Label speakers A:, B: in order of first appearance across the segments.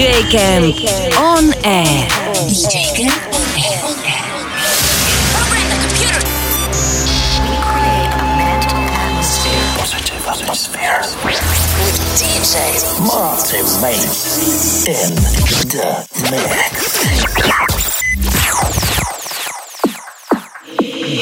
A: DJ Camp on air. DJ Camp on air.
B: Program the.
C: We create a mental atmosphere.
D: Positive atmosphere.
B: With DJ
D: Martin Mates in the mix.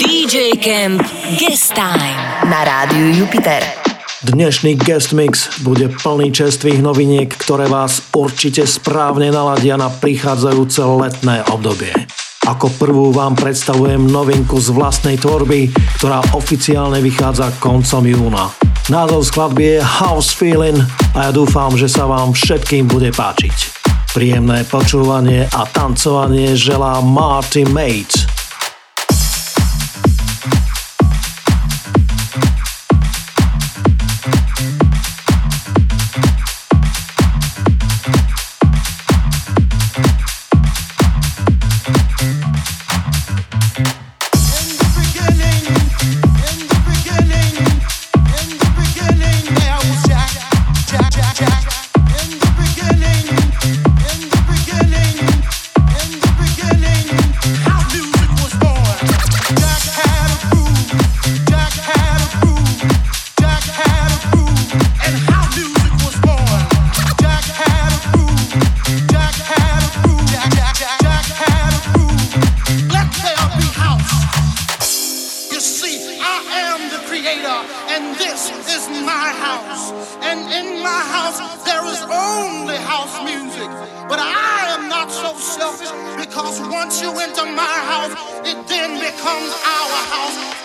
A: DJ Camp Guest Time.
C: Na rádiu Jupiter.
E: Dnešný guest mix bude plný čerstvých noviniek, ktoré vás určite správne naladia na prichádzajúce letné obdobie. Ako prvú vám predstavujem novinku z vlastnej tvorby, ktorá oficiálne vychádza koncom júna. Názov skladby je House Feeling a ja dúfam, že sa vám všetkým bude páčiť. Príjemné počúvanie a tancovanie želá Marty Mates.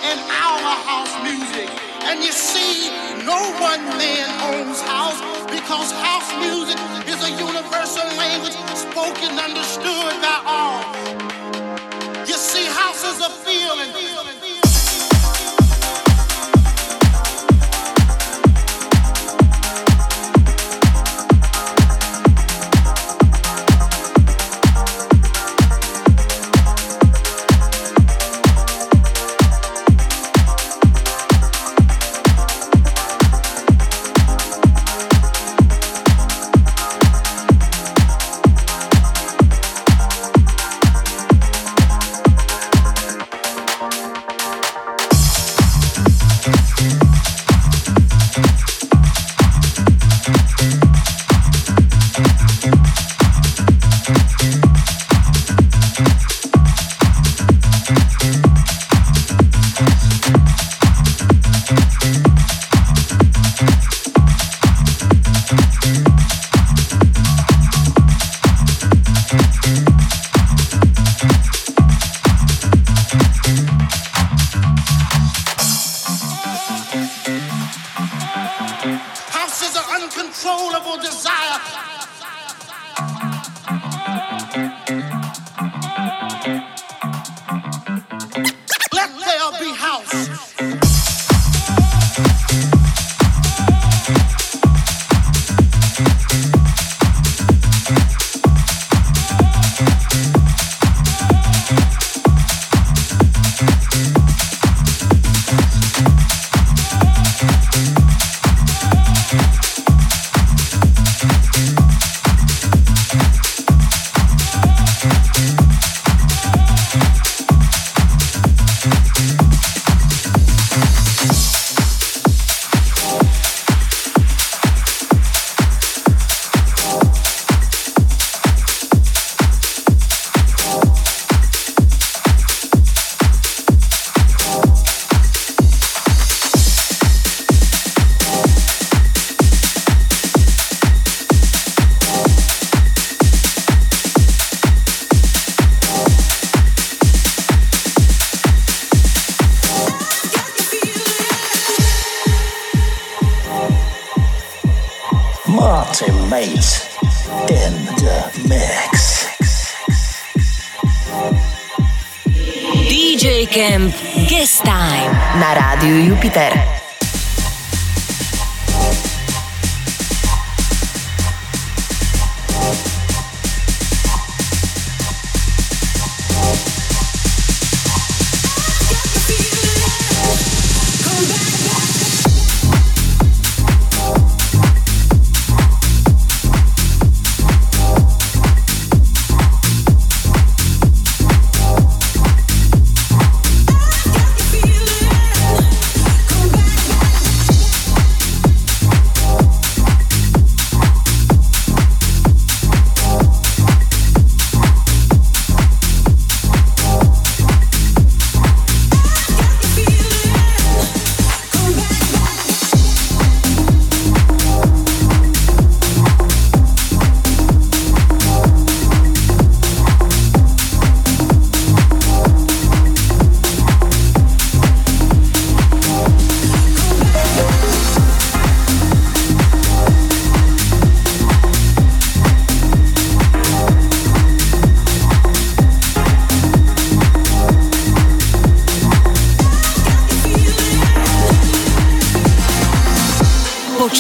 F: and our house music. And you see, no one man owns house because house music is a universal language spoken, understood by all. You see, house is a feeling.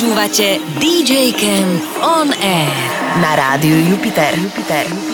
F: Počúvate
A: DJ Camp On Air
C: na rádiu Jupiter.
F: Jupiter. Jupiter.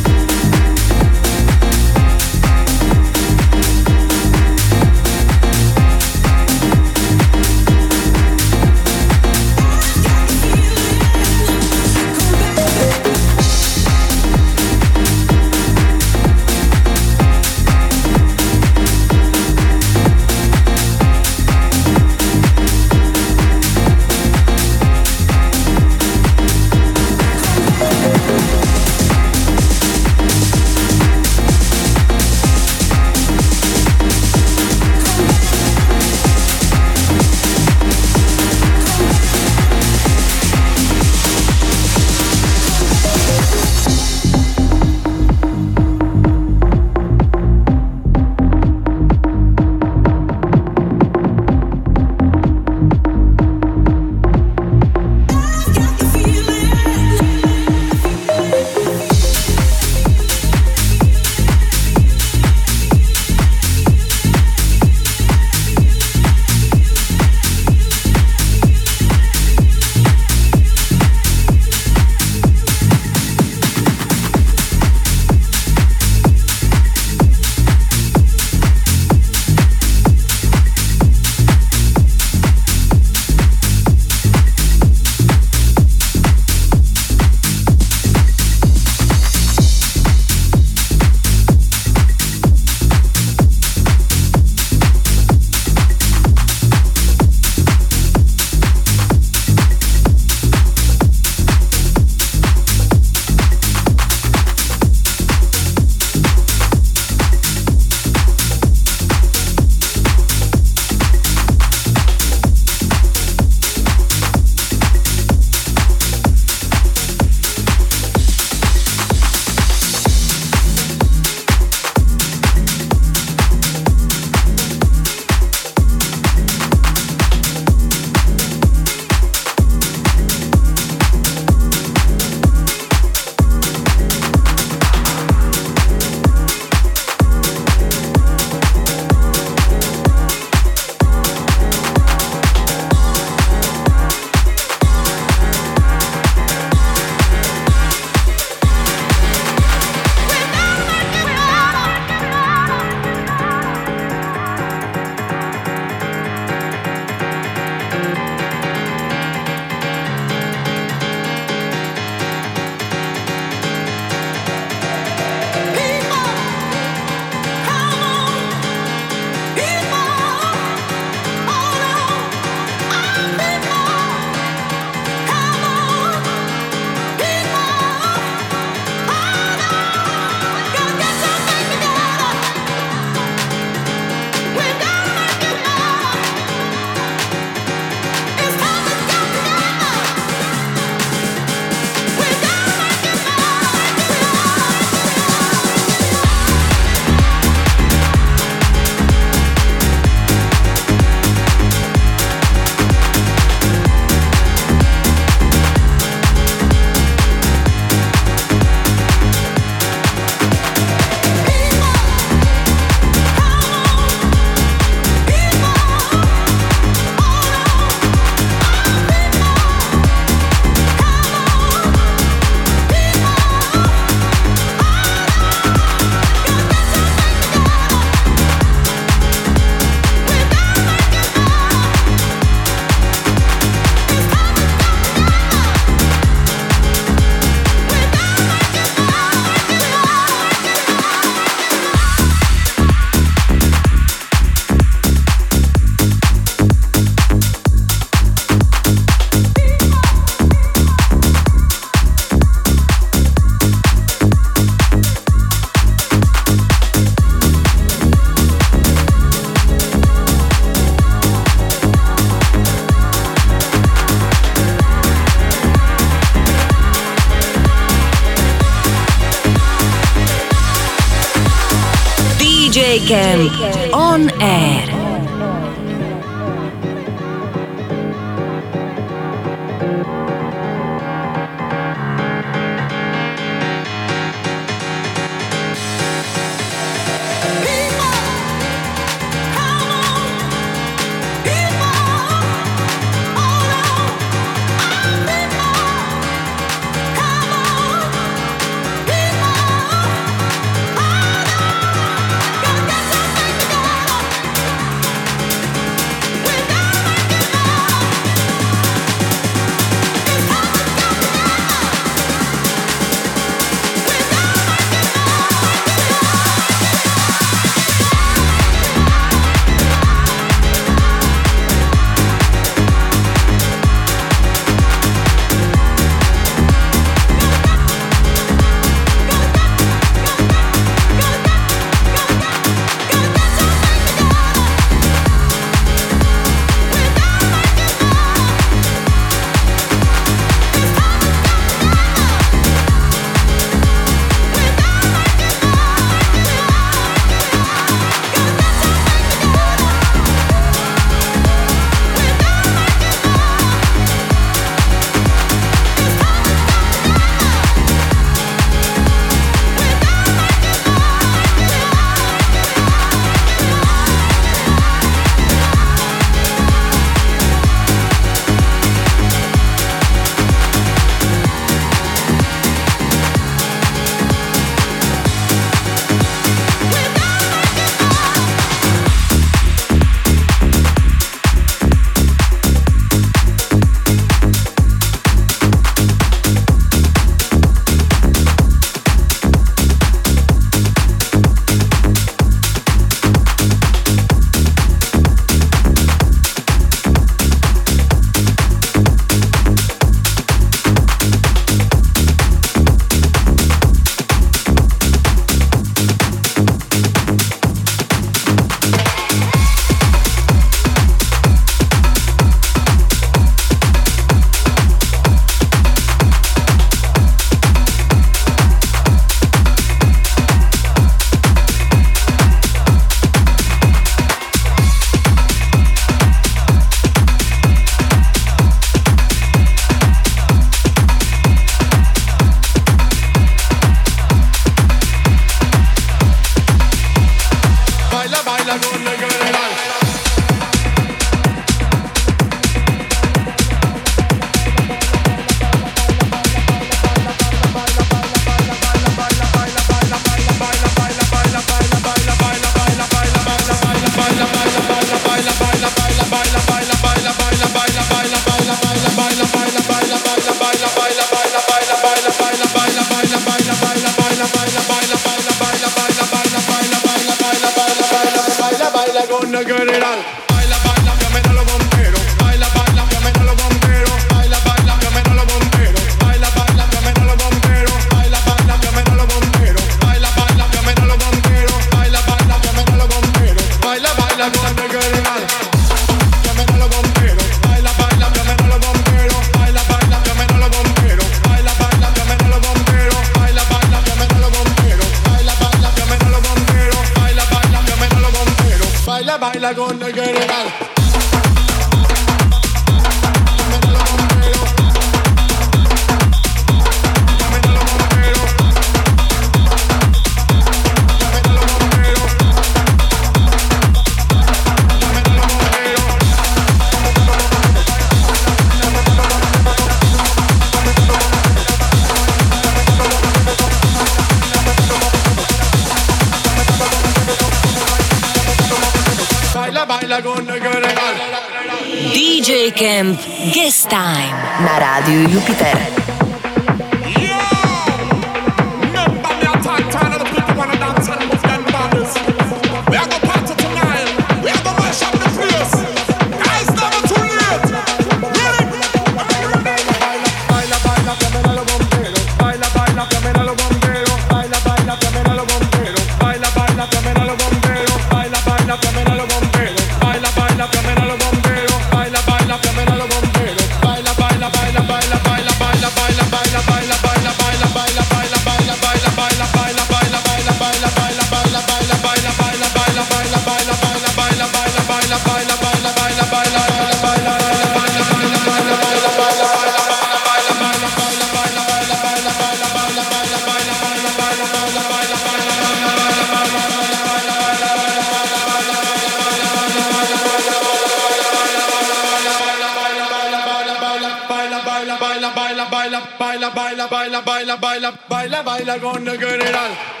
F: baila, baila, baila con el general.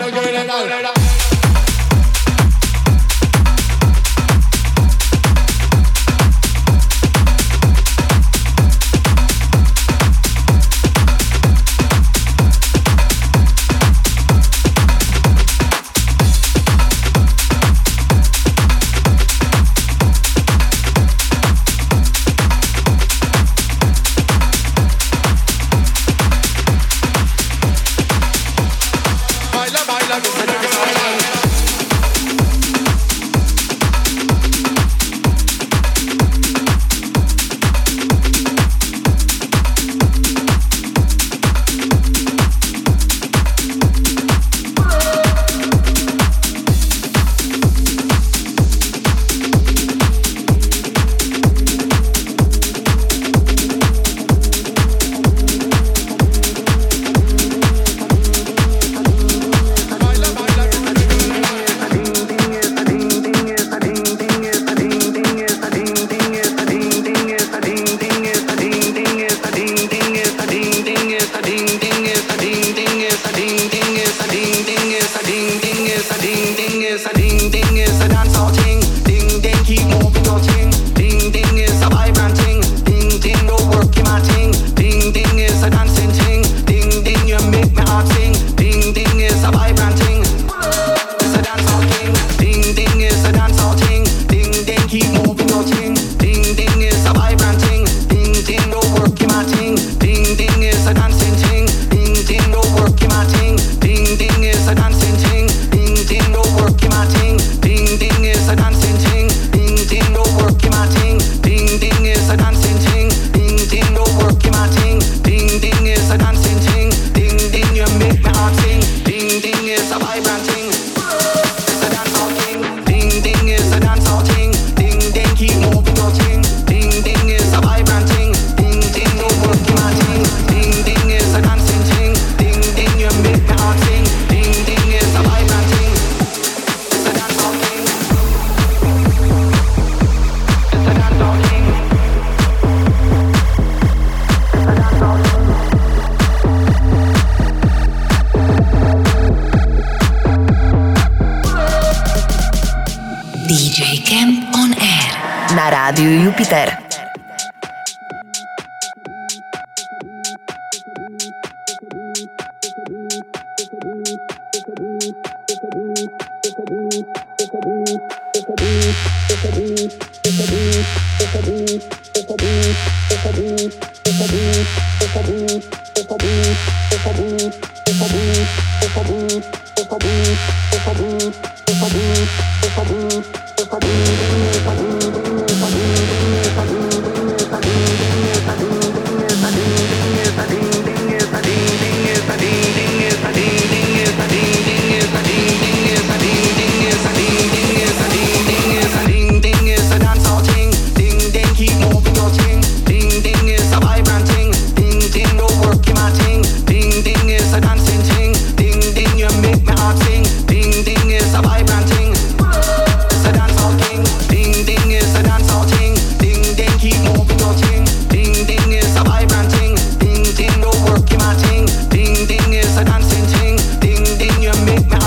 F: no good at all.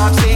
G: Roxy.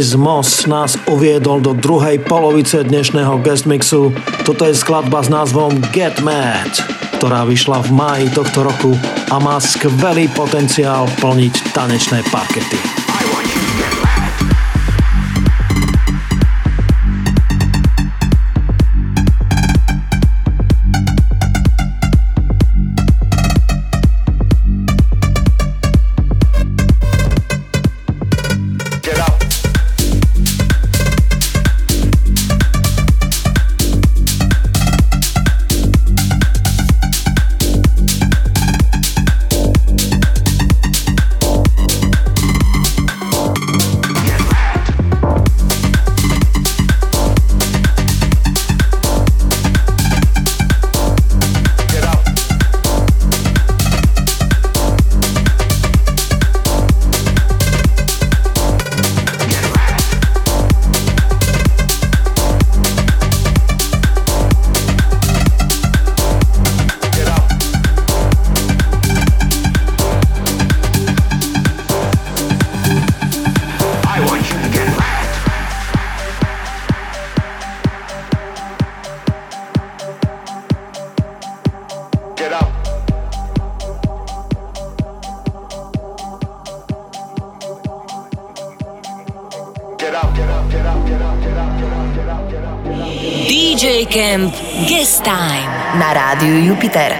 G: Moss nás uviedol do druhej polovice dnešného guest mixu. Toto je skladba s názvom Get Mad, ktorá vyšla v máji tohto roku a má skvelý potenciál plniť tanečné parkety.
C: Jupiter.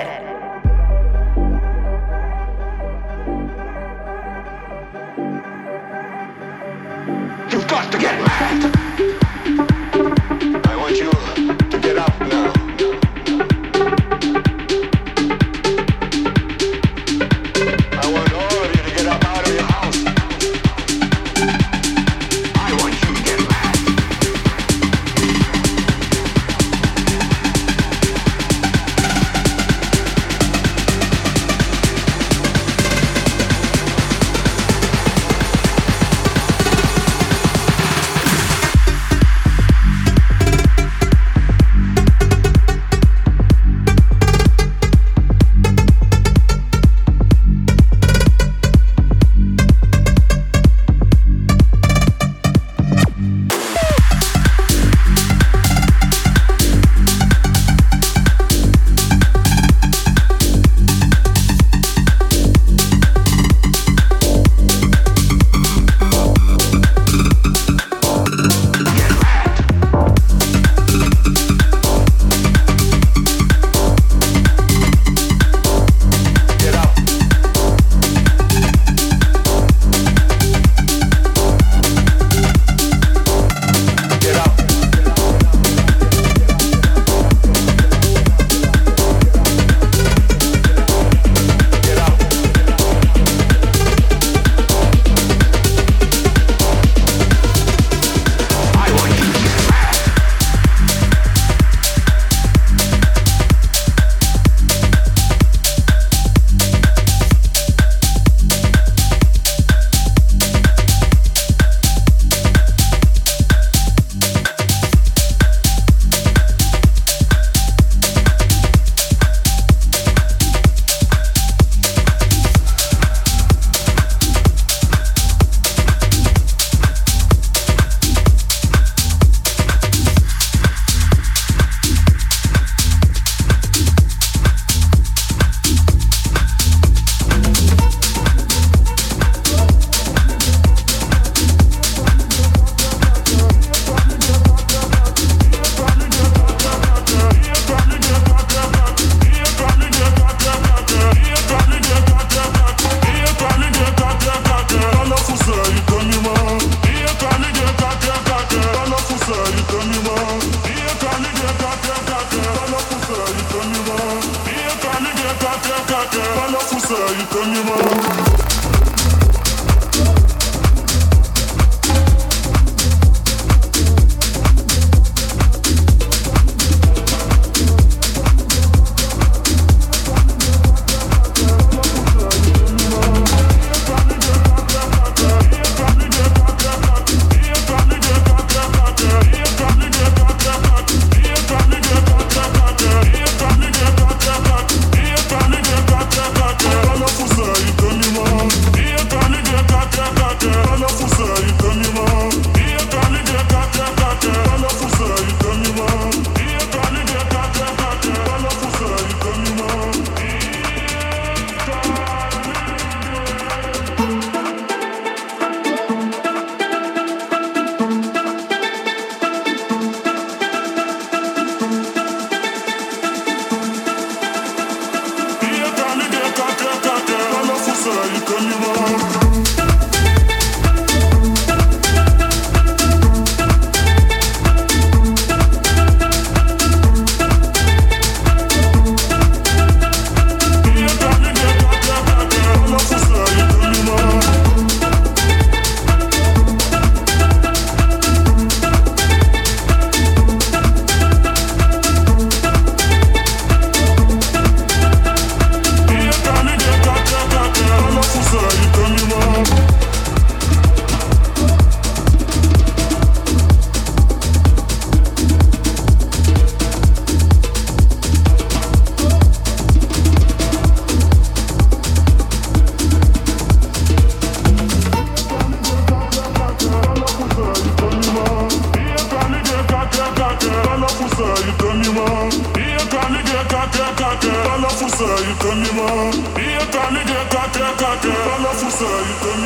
H: I'm tell me more. Here, tell me, get a cake, you tell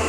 H: me.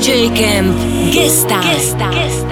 H: DJ Kemp. Gesta. Gesta. Gesta.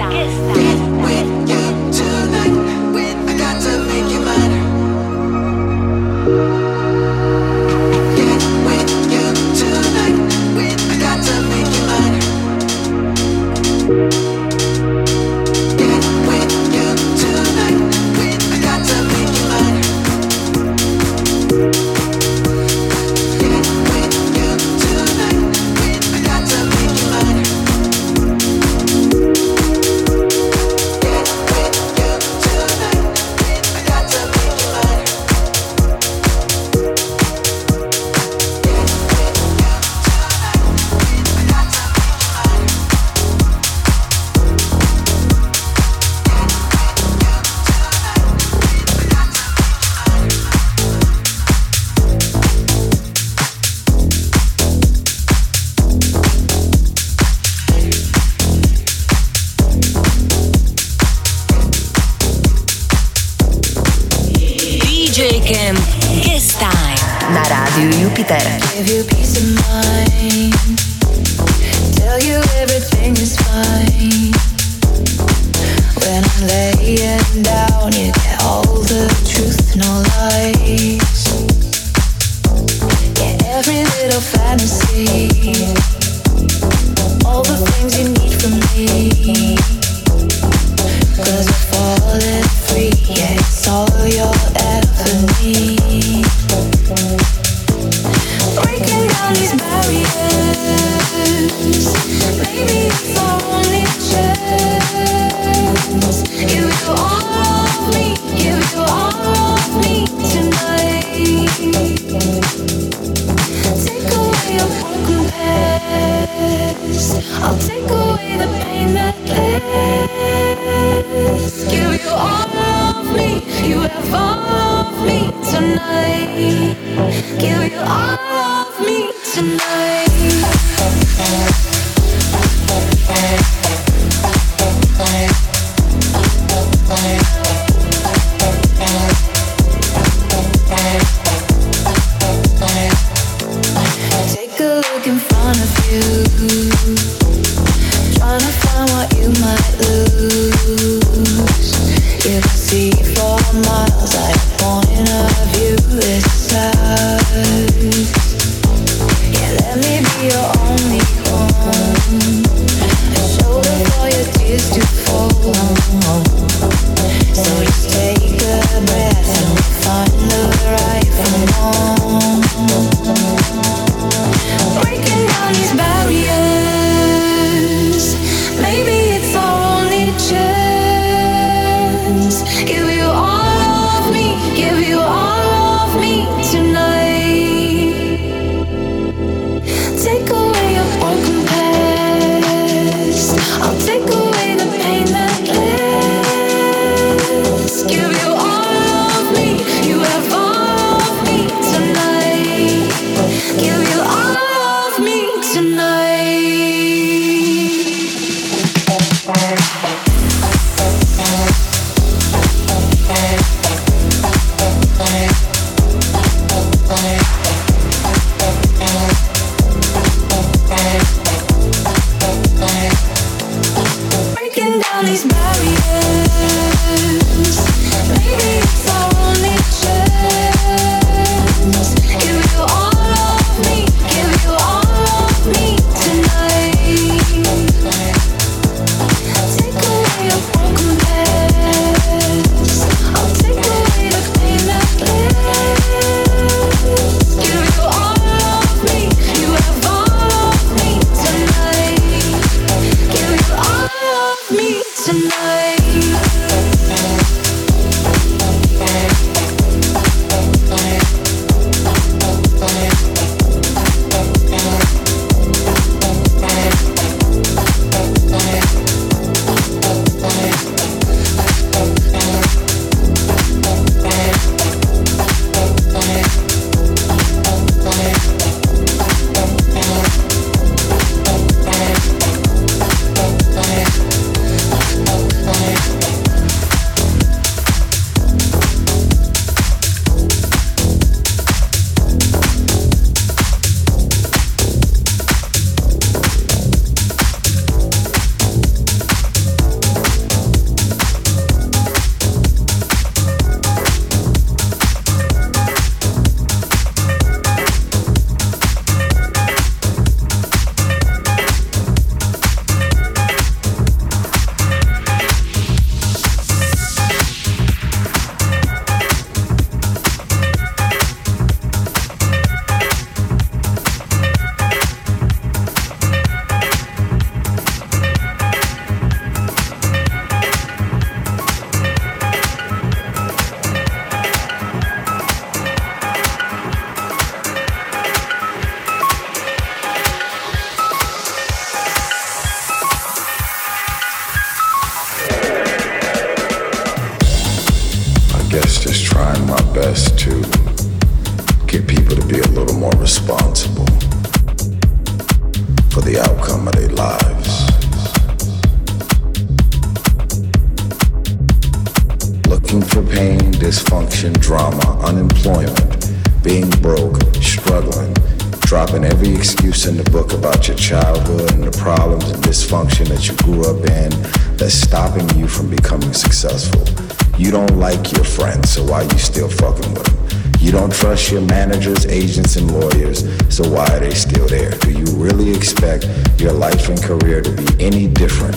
H: You
I: don't like your friends, so why are you still fucking with them? You don't trust your managers, agents, and lawyers, so why are they still there? Do you really expect your life and career to be any different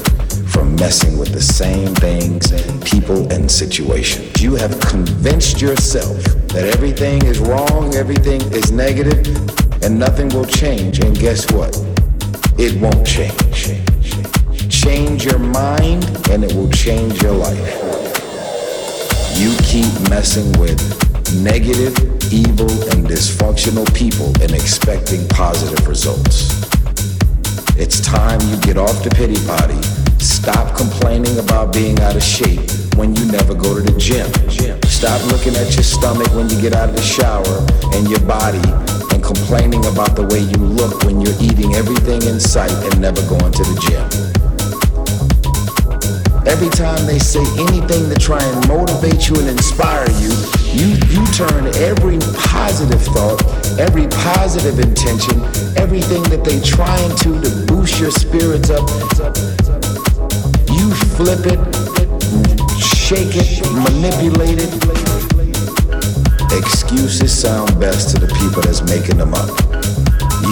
I: from messing with the same things, people, and situations? You have convinced yourself that everything is wrong, everything is negative, and nothing will change. And guess what? It won't change. Change your mind, and it will change your life. You keep messing with negative, evil, and dysfunctional people and expecting positive results. It's time you get off the pity party. Stop complaining about being out of shape when you never go to the gym. Stop looking at your stomach when you get out of the shower and your body and complaining about the way you look when you're eating everything in sight and never going to the gym. Every time they say anything to try and motivate you and inspire you, you, you turn every positive thought, every positive intention, everything that they trying to to boost your spirits up, you flip it, shake it, manipulate it. Excuses sound best to the people that's making them up.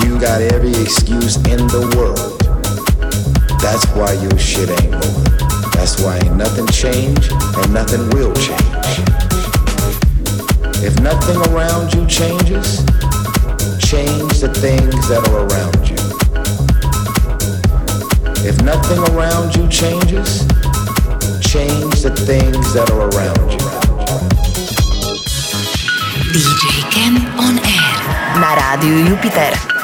I: You got every excuse in the world. That's why your shit ain't moving. That's why nothing changed and nothing will change. If nothing around you changes, change the things that are around you. If nothing around you changes, change the things that are around you.
A: DJ Camp on Air.
C: Na rádiu Jupiter.